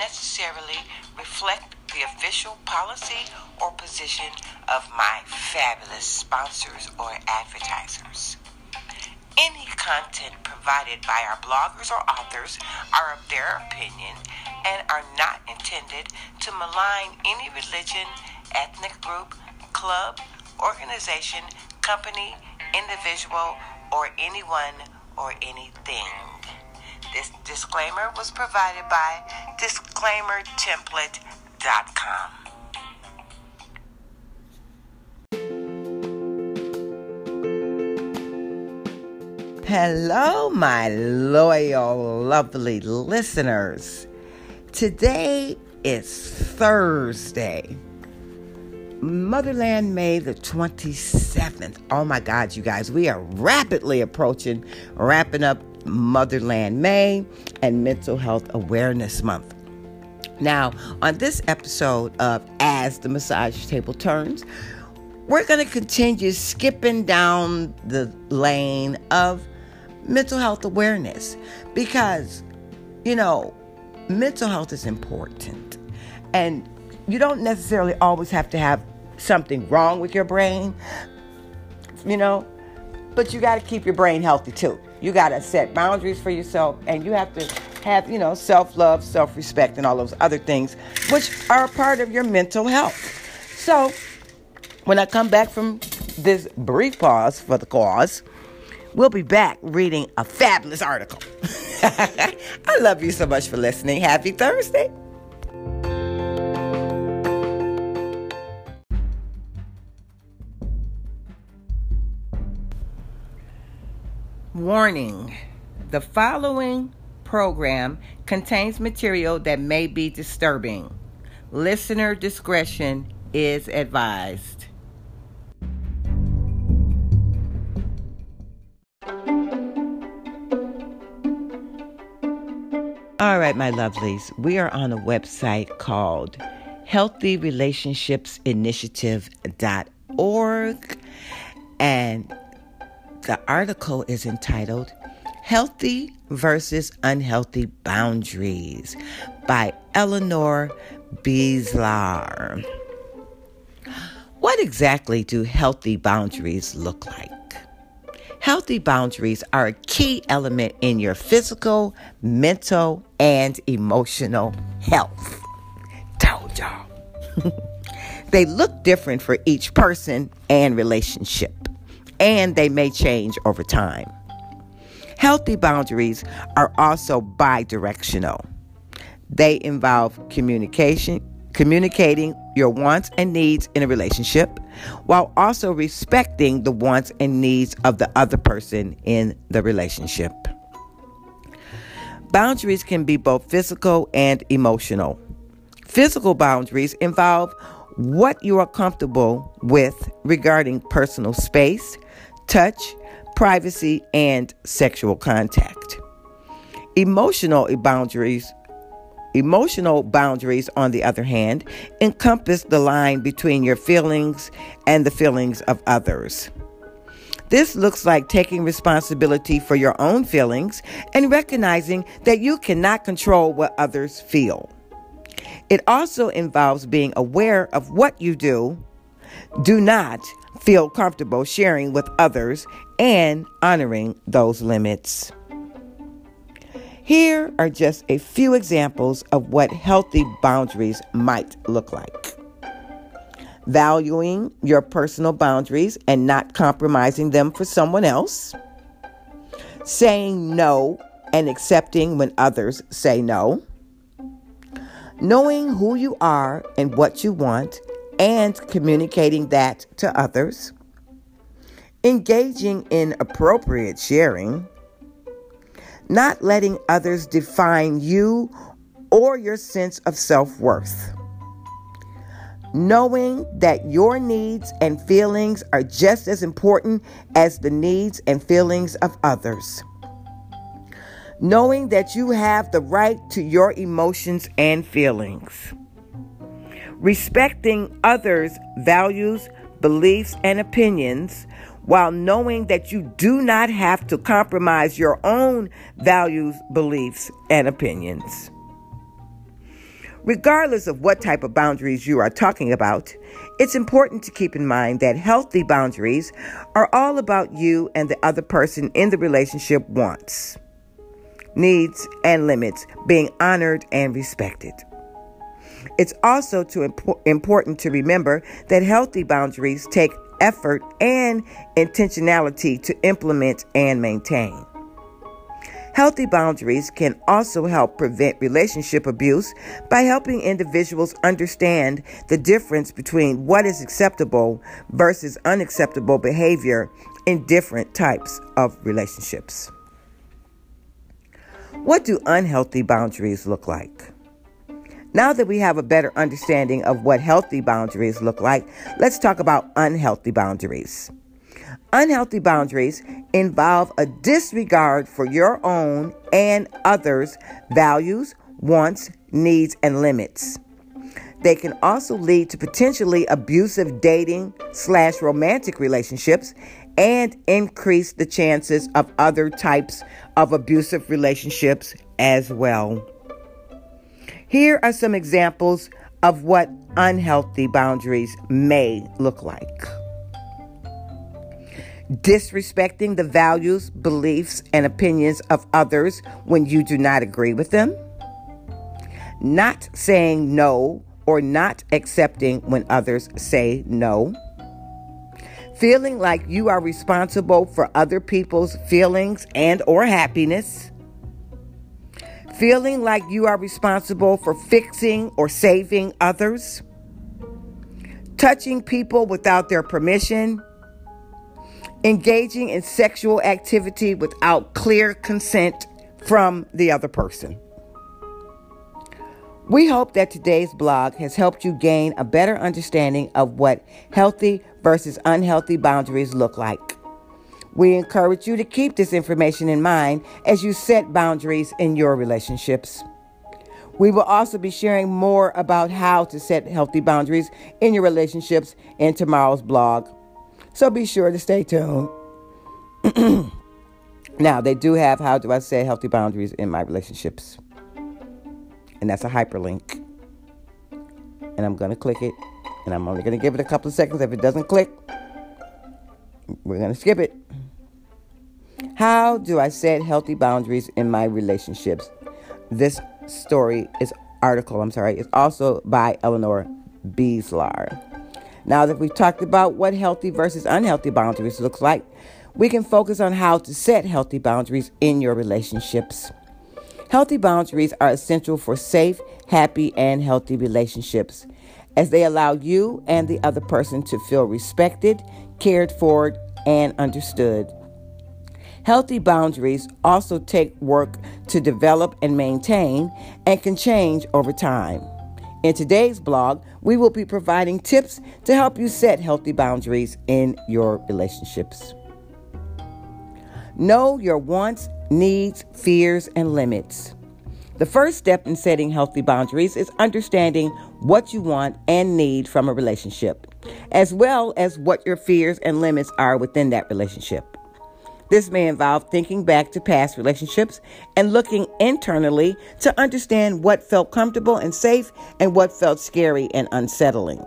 necessarily reflect the official policy or position of my fabulous sponsors or advertisers. Any content provided by our bloggers or authors are of their opinion and are not intended to malign any religion, ethnic group, club, organization, company, individual, or anyone or anything. This disclaimer was provided by disclaimertemplate.com. Hello, my loyal, lovely listeners. Today is Thursday, Motherland May the 27th. Oh my God, you guys, we are rapidly approaching wrapping up Motherland May and Mental Health Awareness Month. Now, on this episode of As the Massage Table Turns, we're going to continue skipping down the lane of mental health awareness because, you know, mental health is important. And you don't necessarily always have to have something wrong with your brain, you know, but you got to keep your brain healthy too. You got to set boundaries for yourself and you have to have, you know, self love, self respect, and all those other things, which are a part of your mental health. So, when I come back from this brief pause for the cause, we'll be back reading a fabulous article. I love you so much for listening. Happy Thursday. Warning The following program contains material that may be disturbing. Listener discretion is advised. All right, my lovelies, we are on a website called healthyrelationshipsinitiative.org and the article is entitled Healthy versus Unhealthy Boundaries by Eleanor Beaslar. What exactly do healthy boundaries look like? Healthy boundaries are a key element in your physical, mental, and emotional health. Told y'all. they look different for each person and relationship and they may change over time. Healthy boundaries are also bidirectional. They involve communication, communicating your wants and needs in a relationship while also respecting the wants and needs of the other person in the relationship. Boundaries can be both physical and emotional. Physical boundaries involve what you are comfortable with regarding personal space, touch, privacy, and sexual contact. Emotional boundaries Emotional boundaries, on the other hand, encompass the line between your feelings and the feelings of others. This looks like taking responsibility for your own feelings and recognizing that you cannot control what others feel. It also involves being aware of what you do, do not, feel comfortable sharing with others and honoring those limits. Here are just a few examples of what healthy boundaries might look like. Valuing your personal boundaries and not compromising them for someone else. Saying no and accepting when others say no. Knowing who you are and what you want and communicating that to others, engaging in appropriate sharing, not letting others define you or your sense of self worth. Knowing that your needs and feelings are just as important as the needs and feelings of others. Knowing that you have the right to your emotions and feelings respecting others' values, beliefs, and opinions, while knowing that you do not have to compromise your own values, beliefs, and opinions. Regardless of what type of boundaries you are talking about, it's important to keep in mind that healthy boundaries are all about you and the other person in the relationship wants, needs, and limits being honored and respected. It's also too impo- important to remember that healthy boundaries take effort and intentionality to implement and maintain. Healthy boundaries can also help prevent relationship abuse by helping individuals understand the difference between what is acceptable versus unacceptable behavior in different types of relationships. What do unhealthy boundaries look like? Now that we have a better understanding of what healthy boundaries look like, let's talk about unhealthy boundaries. Unhealthy boundaries involve a disregard for your own and others' values, wants, needs, and limits. They can also lead to potentially abusive dating slash romantic relationships and increase the chances of other types of abusive relationships as well. Here are some examples of what unhealthy boundaries may look like. Disrespecting the values, beliefs, and opinions of others when you do not agree with them, not saying no or not accepting when others say no, feeling like you are responsible for other people's feelings and or happiness, feeling like you are responsible for fixing or saving others, touching people without their permission, engaging in sexual activity without clear consent from the other person. We hope that today's blog has helped you gain a better understanding of what healthy versus unhealthy boundaries look like. We encourage you to keep this information in mind as you set boundaries in your relationships. We will also be sharing more about how to set healthy boundaries in your relationships in tomorrow's blog. So be sure to stay tuned. now, they do have how do I Set healthy boundaries in my relationships. And that's a hyperlink. And I'm going to click it. And I'm only going to give it a couple of seconds. If it doesn't click, we're going to skip it. How do I set healthy boundaries in my relationships? This story is article, I'm sorry, is also by Eleanor Beaslar. Now that we've talked about what healthy versus unhealthy boundaries looks like, we can focus on how to set healthy boundaries in your relationships. Healthy boundaries are essential for safe, happy, and healthy relationships as they allow you and the other person to feel respected, cared for, and understood. Healthy boundaries also take work to develop and maintain and can change over time. In today's blog, we will be providing tips to help you set healthy boundaries in your relationships. Know your wants, needs, fears, and limits. The first step in setting healthy boundaries is understanding what you want and need from a relationship, as well as what your fears and limits are within that relationship. This may involve thinking back to past relationships and looking internally to understand what felt comfortable and safe and what felt scary and unsettling.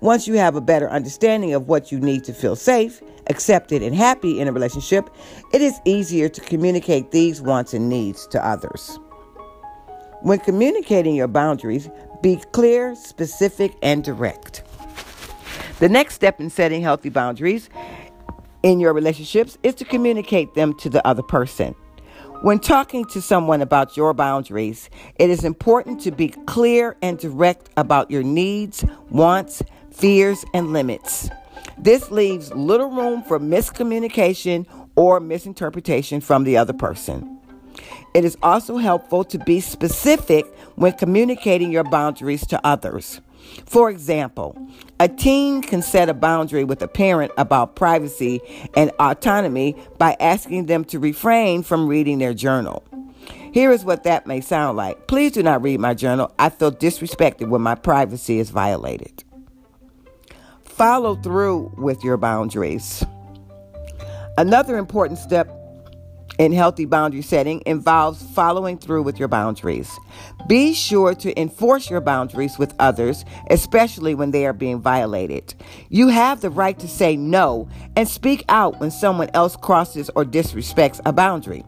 Once you have a better understanding of what you need to feel safe, accepted, and happy in a relationship, it is easier to communicate these wants and needs to others. When communicating your boundaries, be clear, specific, and direct. The next step in setting healthy boundaries in your relationships is to communicate them to the other person. When talking to someone about your boundaries, it is important to be clear and direct about your needs, wants, fears, and limits. This leaves little room for miscommunication or misinterpretation from the other person. It is also helpful to be specific when communicating your boundaries to others. For example, a teen can set a boundary with a parent about privacy and autonomy by asking them to refrain from reading their journal. Here is what that may sound like. Please do not read my journal. I feel disrespected when my privacy is violated. Follow through with your boundaries. Another important step in healthy boundary setting involves following through with your boundaries. Be sure to enforce your boundaries with others, especially when they are being violated. You have the right to say no and speak out when someone else crosses or disrespects a boundary.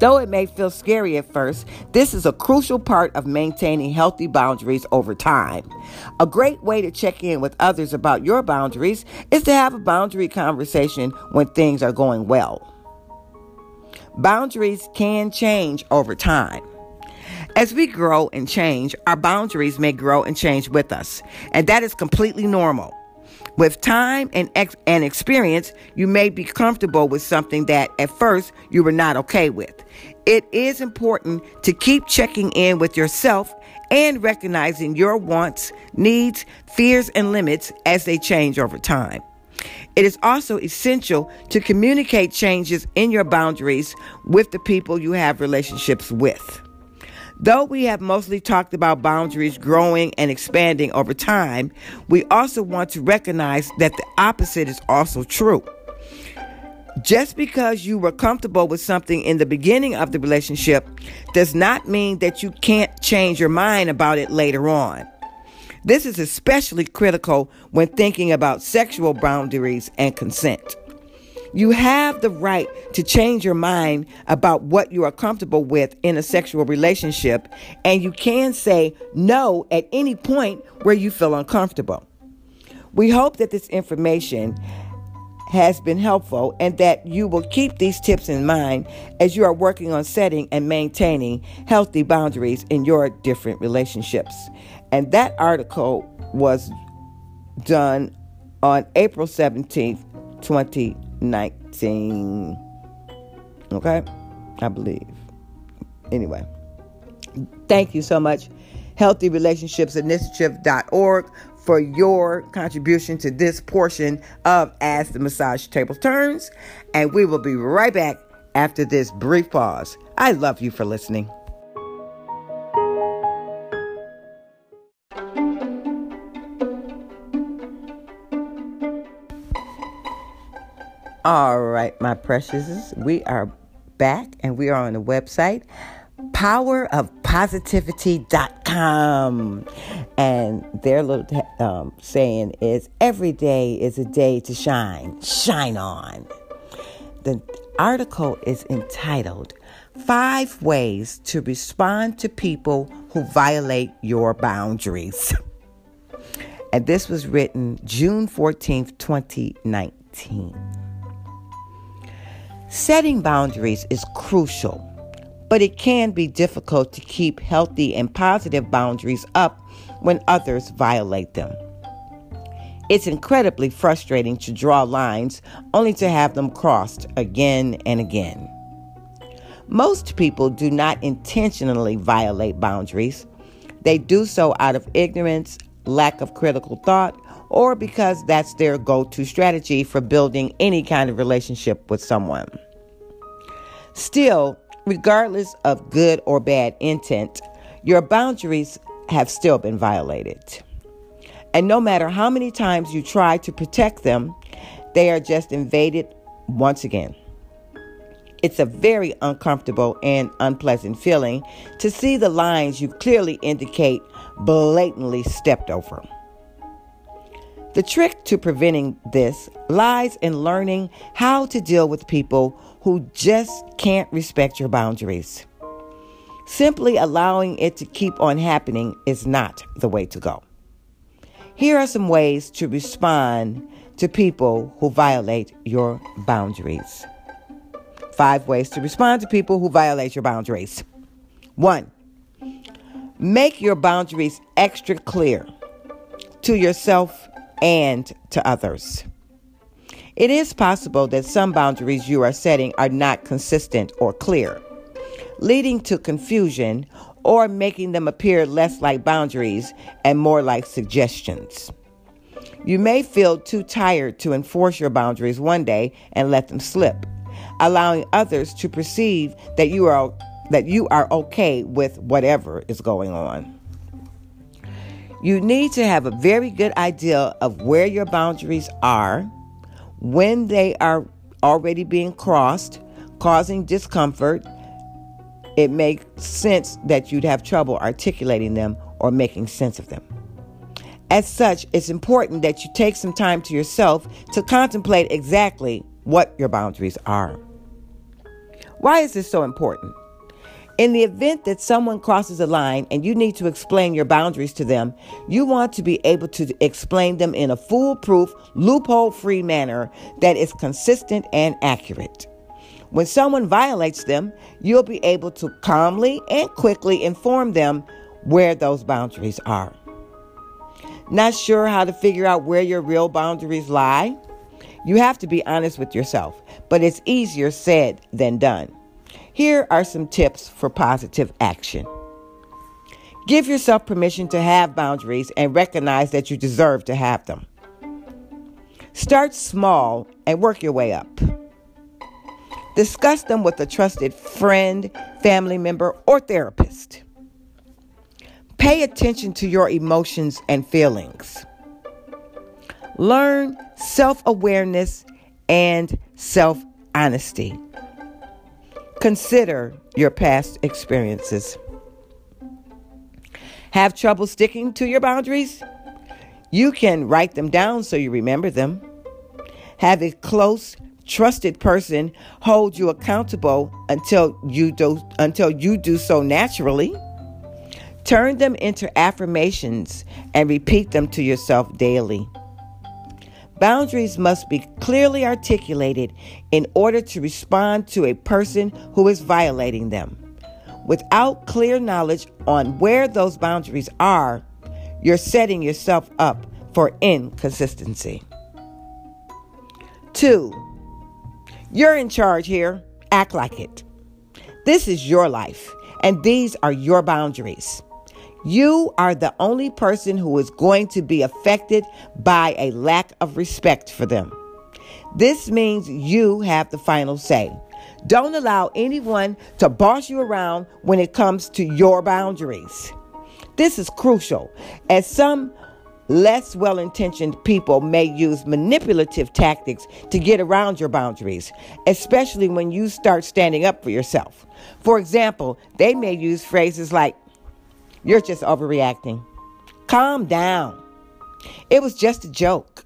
Though it may feel scary at first, this is a crucial part of maintaining healthy boundaries over time. A great way to check in with others about your boundaries is to have a boundary conversation when things are going well. Boundaries can change over time. As we grow and change, our boundaries may grow and change with us, and that is completely normal. With time and, ex- and experience, you may be comfortable with something that at first you were not okay with. It is important to keep checking in with yourself and recognizing your wants, needs, fears, and limits as they change over time. It is also essential to communicate changes in your boundaries with the people you have relationships with. Though we have mostly talked about boundaries growing and expanding over time, we also want to recognize that the opposite is also true. Just because you were comfortable with something in the beginning of the relationship does not mean that you can't change your mind about it later on. This is especially critical when thinking about sexual boundaries and consent. You have the right to change your mind about what you are comfortable with in a sexual relationship, and you can say no at any point where you feel uncomfortable. We hope that this information has been helpful and that you will keep these tips in mind as you are working on setting and maintaining healthy boundaries in your different relationships. And that article was done on April 17th, 2019. Okay? I believe. Anyway, thank you so much. HealthyRelationshipsInitiative.org for your contribution to this portion of As the Massage Table Turns. And we will be right back after this brief pause. I love you for listening. All right, my precious, we are back and we are on the website powerofpositivity.com. And their little um, saying is every day is a day to shine, shine on. The article is entitled Five Ways to Respond to People Who Violate Your Boundaries. And this was written June 14th, 2019. Setting boundaries is crucial, but it can be difficult to keep healthy and positive boundaries up when others violate them. It's incredibly frustrating to draw lines only to have them crossed again and again. Most people do not intentionally violate boundaries. They do so out of ignorance, lack of critical thought, or because that's their go to strategy for building any kind of relationship with someone. Still, regardless of good or bad intent, your boundaries have still been violated. And no matter how many times you try to protect them, they are just invaded once again. It's a very uncomfortable and unpleasant feeling to see the lines you clearly indicate blatantly stepped over. The trick to preventing this lies in learning how to deal with people who just can't respect your boundaries. Simply allowing it to keep on happening is not the way to go. Here are some ways to respond to people who violate your boundaries. Five ways to respond to people who violate your boundaries. One, make your boundaries extra clear to yourself and to others. It is possible that some boundaries you are setting are not consistent or clear, leading to confusion or making them appear less like boundaries and more like suggestions. You may feel too tired to enforce your boundaries one day and let them slip, allowing others to perceive that you are that you are okay with whatever is going on. You need to have a very good idea of where your boundaries are, when they are already being crossed, causing discomfort, it makes sense that you'd have trouble articulating them or making sense of them. As such, it's important that you take some time to yourself to contemplate exactly what your boundaries are. Why is this so important? In the event that someone crosses a line and you need to explain your boundaries to them, you want to be able to explain them in a foolproof, loophole free manner that is consistent and accurate. When someone violates them, you'll be able to calmly and quickly inform them where those boundaries are. Not sure how to figure out where your real boundaries lie? You have to be honest with yourself, but it's easier said than done. Here are some tips for positive action. Give yourself permission to have boundaries and recognize that you deserve to have them. Start small and work your way up. Discuss them with a trusted friend, family member, or therapist. Pay attention to your emotions and feelings. Learn self awareness and self honesty. Consider your past experiences. Have trouble sticking to your boundaries? You can write them down so you remember them. Have a close, trusted person hold you accountable until you do until you do so naturally. Turn them into affirmations and repeat them to yourself daily. Boundaries must be clearly articulated in order to respond to a person who is violating them. Without clear knowledge on where those boundaries are, you're setting yourself up for inconsistency. Two, you're in charge here. Act like it. This is your life, and these are your boundaries. You are the only person who is going to be affected by a lack of respect for them. This means you have the final say. Don't allow anyone to boss you around when it comes to your boundaries. This is crucial, as some less well intentioned people may use manipulative tactics to get around your boundaries, especially when you start standing up for yourself. For example, they may use phrases like, you're just overreacting. Calm down. It was just a joke.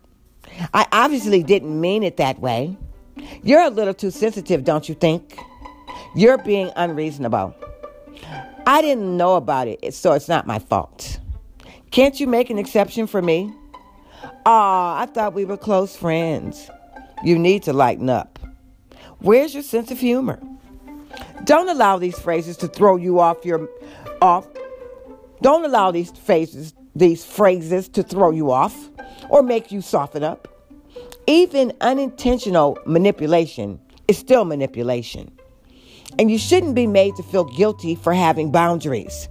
I obviously didn't mean it that way. You're a little too sensitive, don't you think? You're being unreasonable. I didn't know about it, so it's not my fault. Can't you make an exception for me? Aw, I thought we were close friends. You need to lighten up. Where's your sense of humor? Don't allow these phrases to throw you off your off don't allow these phrases, these phrases to throw you off or make you soften up. Even unintentional manipulation is still manipulation. And you shouldn't be made to feel guilty for having boundaries.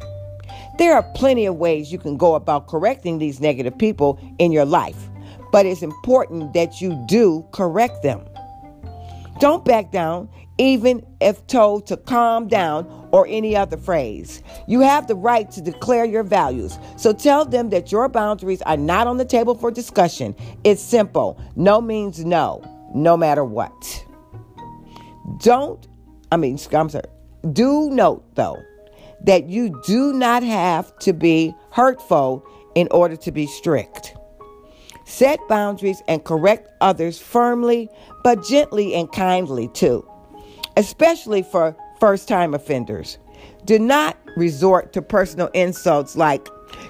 There are plenty of ways you can go about correcting these negative people in your life, but it's important that you do correct them. Don't back down even if told to calm down or any other phrase. You have the right to declare your values. So tell them that your boundaries are not on the table for discussion. It's simple. No means no, no matter what. Don't, I mean, I'm sorry. Do note though that you do not have to be hurtful in order to be strict. Set boundaries and correct others firmly, but gently and kindly too especially for first time offenders. Do not resort to personal insults like,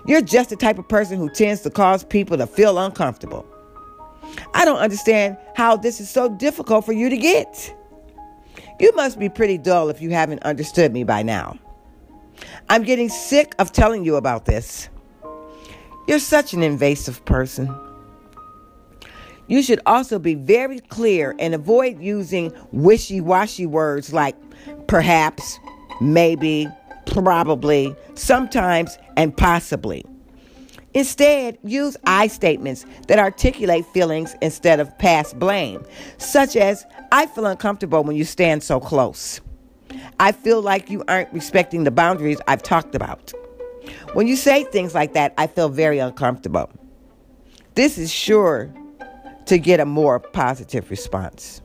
you're just the type of person who tends to cause people to feel uncomfortable. I don't understand how this is so difficult for you to get. You must be pretty dull if you haven't understood me by now. I'm getting sick of telling you about this. You're such an invasive person. You should also be very clear and avoid using wishy washy words like perhaps, maybe, probably, sometimes, and possibly. Instead, use I statements that articulate feelings instead of pass blame, such as, I feel uncomfortable when you stand so close. I feel like you aren't respecting the boundaries I've talked about. When you say things like that, I feel very uncomfortable. This is sure to get a more positive response.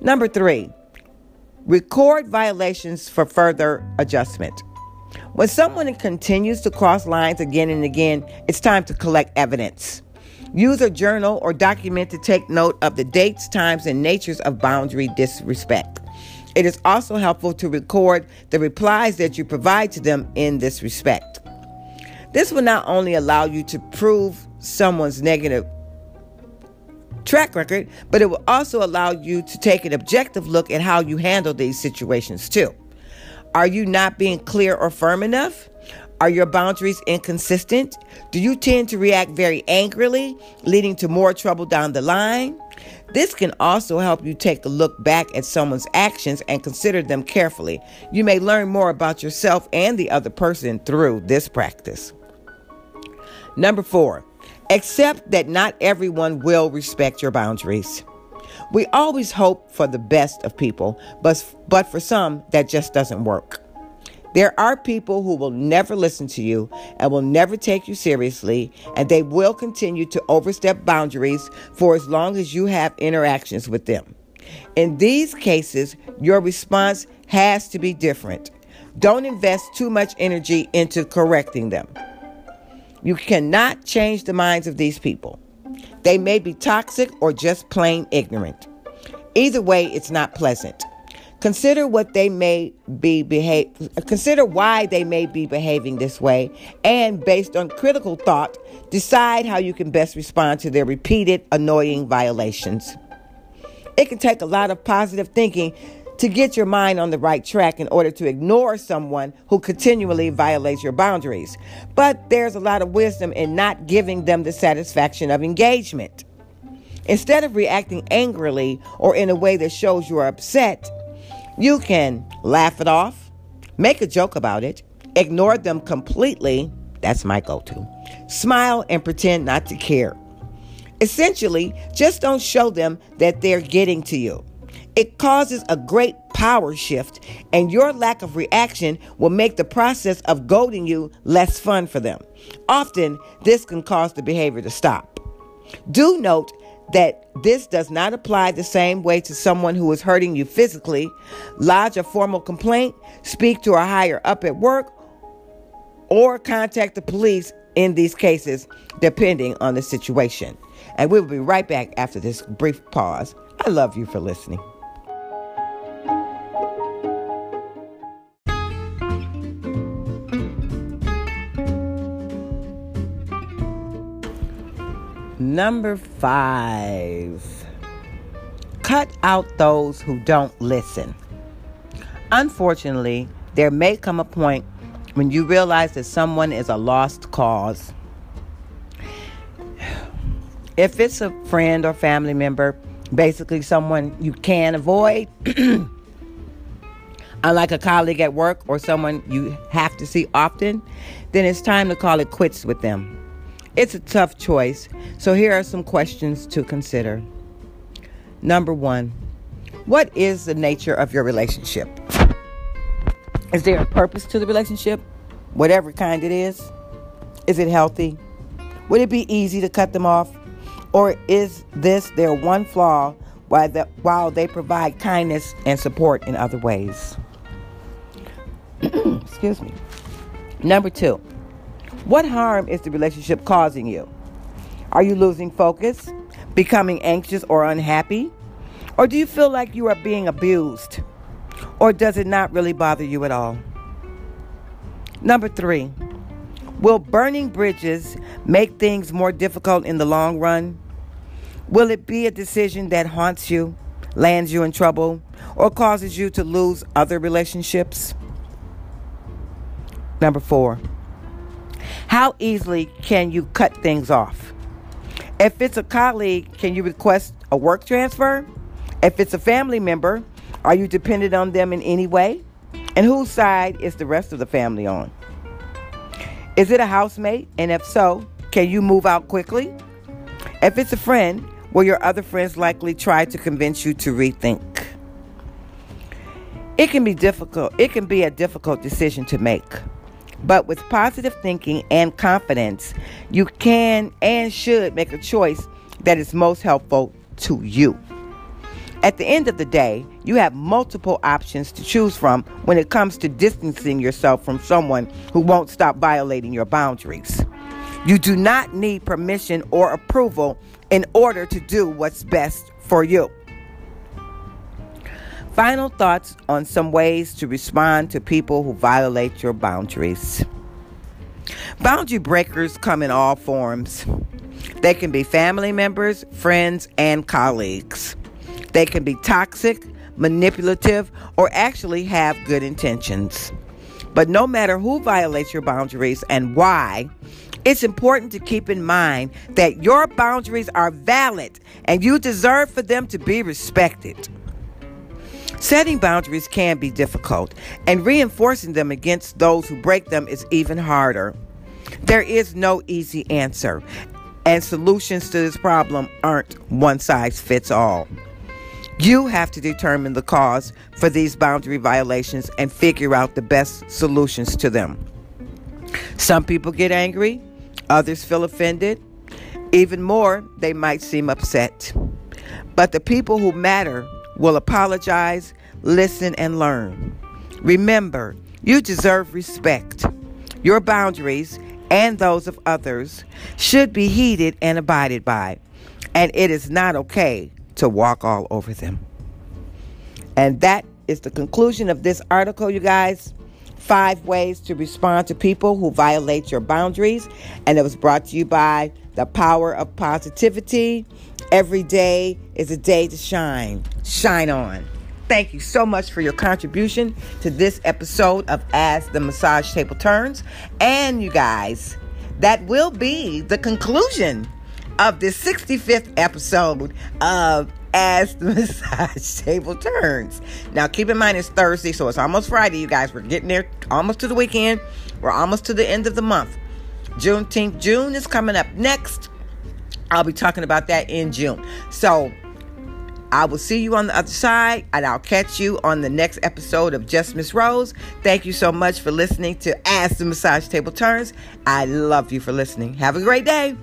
Number three, Record violations for further adjustment. When someone continues to cross lines again and again, it's time to collect evidence. Use a journal or document to take note of the dates, times, and natures of boundary disrespect. It is also helpful to record the replies that you provide to them in this respect. This will not only allow you to prove someone's negative track record, but it will also allow you to take an objective look at how you handle these situations too. Are you not being clear or firm enough? Are your boundaries inconsistent? Do you tend to react very angrily, leading to more trouble down the line? This can also help you take a look back at someone's actions and consider them carefully. You may learn more about yourself and the other person through this practice. Number four, accept that not everyone will respect your boundaries. We always hope for the best of people, but, but for some, that just doesn't work. There are people who will never listen to you and will never take you seriously, and they will continue to overstep boundaries for as long as you have interactions with them. In these cases, your response has to be different. Don't invest too much energy into correcting them. You cannot change the minds of these people. They may be toxic or just plain ignorant. Either way, it's not pleasant. Consider what they may be behave consider why they may be behaving this way and based on critical thought, decide how you can best respond to their repeated annoying violations. It can take a lot of positive thinking to get your mind on the right track in order to ignore someone who continually violates your boundaries. But there's a lot of wisdom in not giving them the satisfaction of engagement. Instead of reacting angrily or in a way that shows you are upset, you can laugh it off, make a joke about it, ignore them completely. That's my go to. Smile and pretend not to care. Essentially, just don't show them that they're getting to you. It causes a great power shift, and your lack of reaction will make the process of goading you less fun for them. Often, this can cause the behavior to stop. Do note that this does not apply the same way to someone who is hurting you physically. Lodge a formal complaint, speak to a higher up at work, or contact the police in these cases, depending on the situation. And we will be right back after this brief pause. I love you for listening. Number five, cut out those who don't listen. Unfortunately, there may come a point when you realize that someone is a lost cause. If it's a friend or family member, basically someone you can avoid, unlike a colleague at work or someone you have to see often, then it's time to call it quits with them. It's a tough choice, so here are some questions to consider. Number one, what is the nature of your relationship? Is there a purpose to the relationship, whatever kind it is? Is it healthy? Would it be easy to cut them off? Or is this their one flaw while, the, while they provide kindness and support in other ways? Excuse me. Number two, what harm is the relationship causing you? Are you losing focus, becoming anxious or unhappy? Or do you feel like you are being abused? Or does it not really bother you at all? Number three, will burning bridges make things more difficult in the long run? Will it be a decision that haunts you, lands you in trouble, or causes you to lose other relationships? Number four, how easily can you cut things off? If it's a colleague, can you request a work transfer? If it's a family member, are you dependent on them in any way? And whose side is the rest of the family on? Is it a housemate? And if so, can you move out quickly? If it's a friend, will your other friends likely try to convince you to rethink? It can be difficult. It can be a difficult decision to make. But with positive thinking and confidence, you can and should make a choice that is most helpful to you. At the end of the day, you have multiple options to choose from when it comes to distancing yourself from someone who won't stop violating your boundaries. You do not need permission or approval in order to do what's best for you. Final thoughts on some ways to respond to people who violate your boundaries. Boundary breakers come in all forms. They can be family members, friends, and colleagues. They can be toxic, manipulative, or actually have good intentions. But no matter who violates your boundaries and why, it's important to keep in mind that your boundaries are valid and you deserve for them to be respected. Setting boundaries can be difficult, and reinforcing them against those who break them is even harder. There is no easy answer, and solutions to this problem aren't one size fits all. You have to determine the cause for these boundary violations and figure out the best solutions to them. Some people get angry, others feel offended. Even more, they might seem upset. But the people who matter will apologize, listen, and learn. Remember, you deserve respect. Your boundaries and those of others should be heeded and abided by, and it is not okay to walk all over them. And that is the conclusion of this article, you guys. Five ways to respond to people who violate your boundaries. And it was brought to you by the power of positivity. Every day is a day to shine. Shine on. Thank you so much for your contribution to this episode of As the Massage Table Turns. And you guys, that will be the conclusion of this 65th episode of As the Massage Table Turns. Now, keep in mind it's Thursday, so it's almost Friday, you guys. We're getting there almost to the weekend. We're almost to the end of the month. Juneteenth, June is coming up next. I'll be talking about that in June. So, I will see you on the other side, and I'll catch you on the next episode of Just Miss Rose. Thank you so much for listening to As the Massage Table Turns. I love you for listening. Have a great day.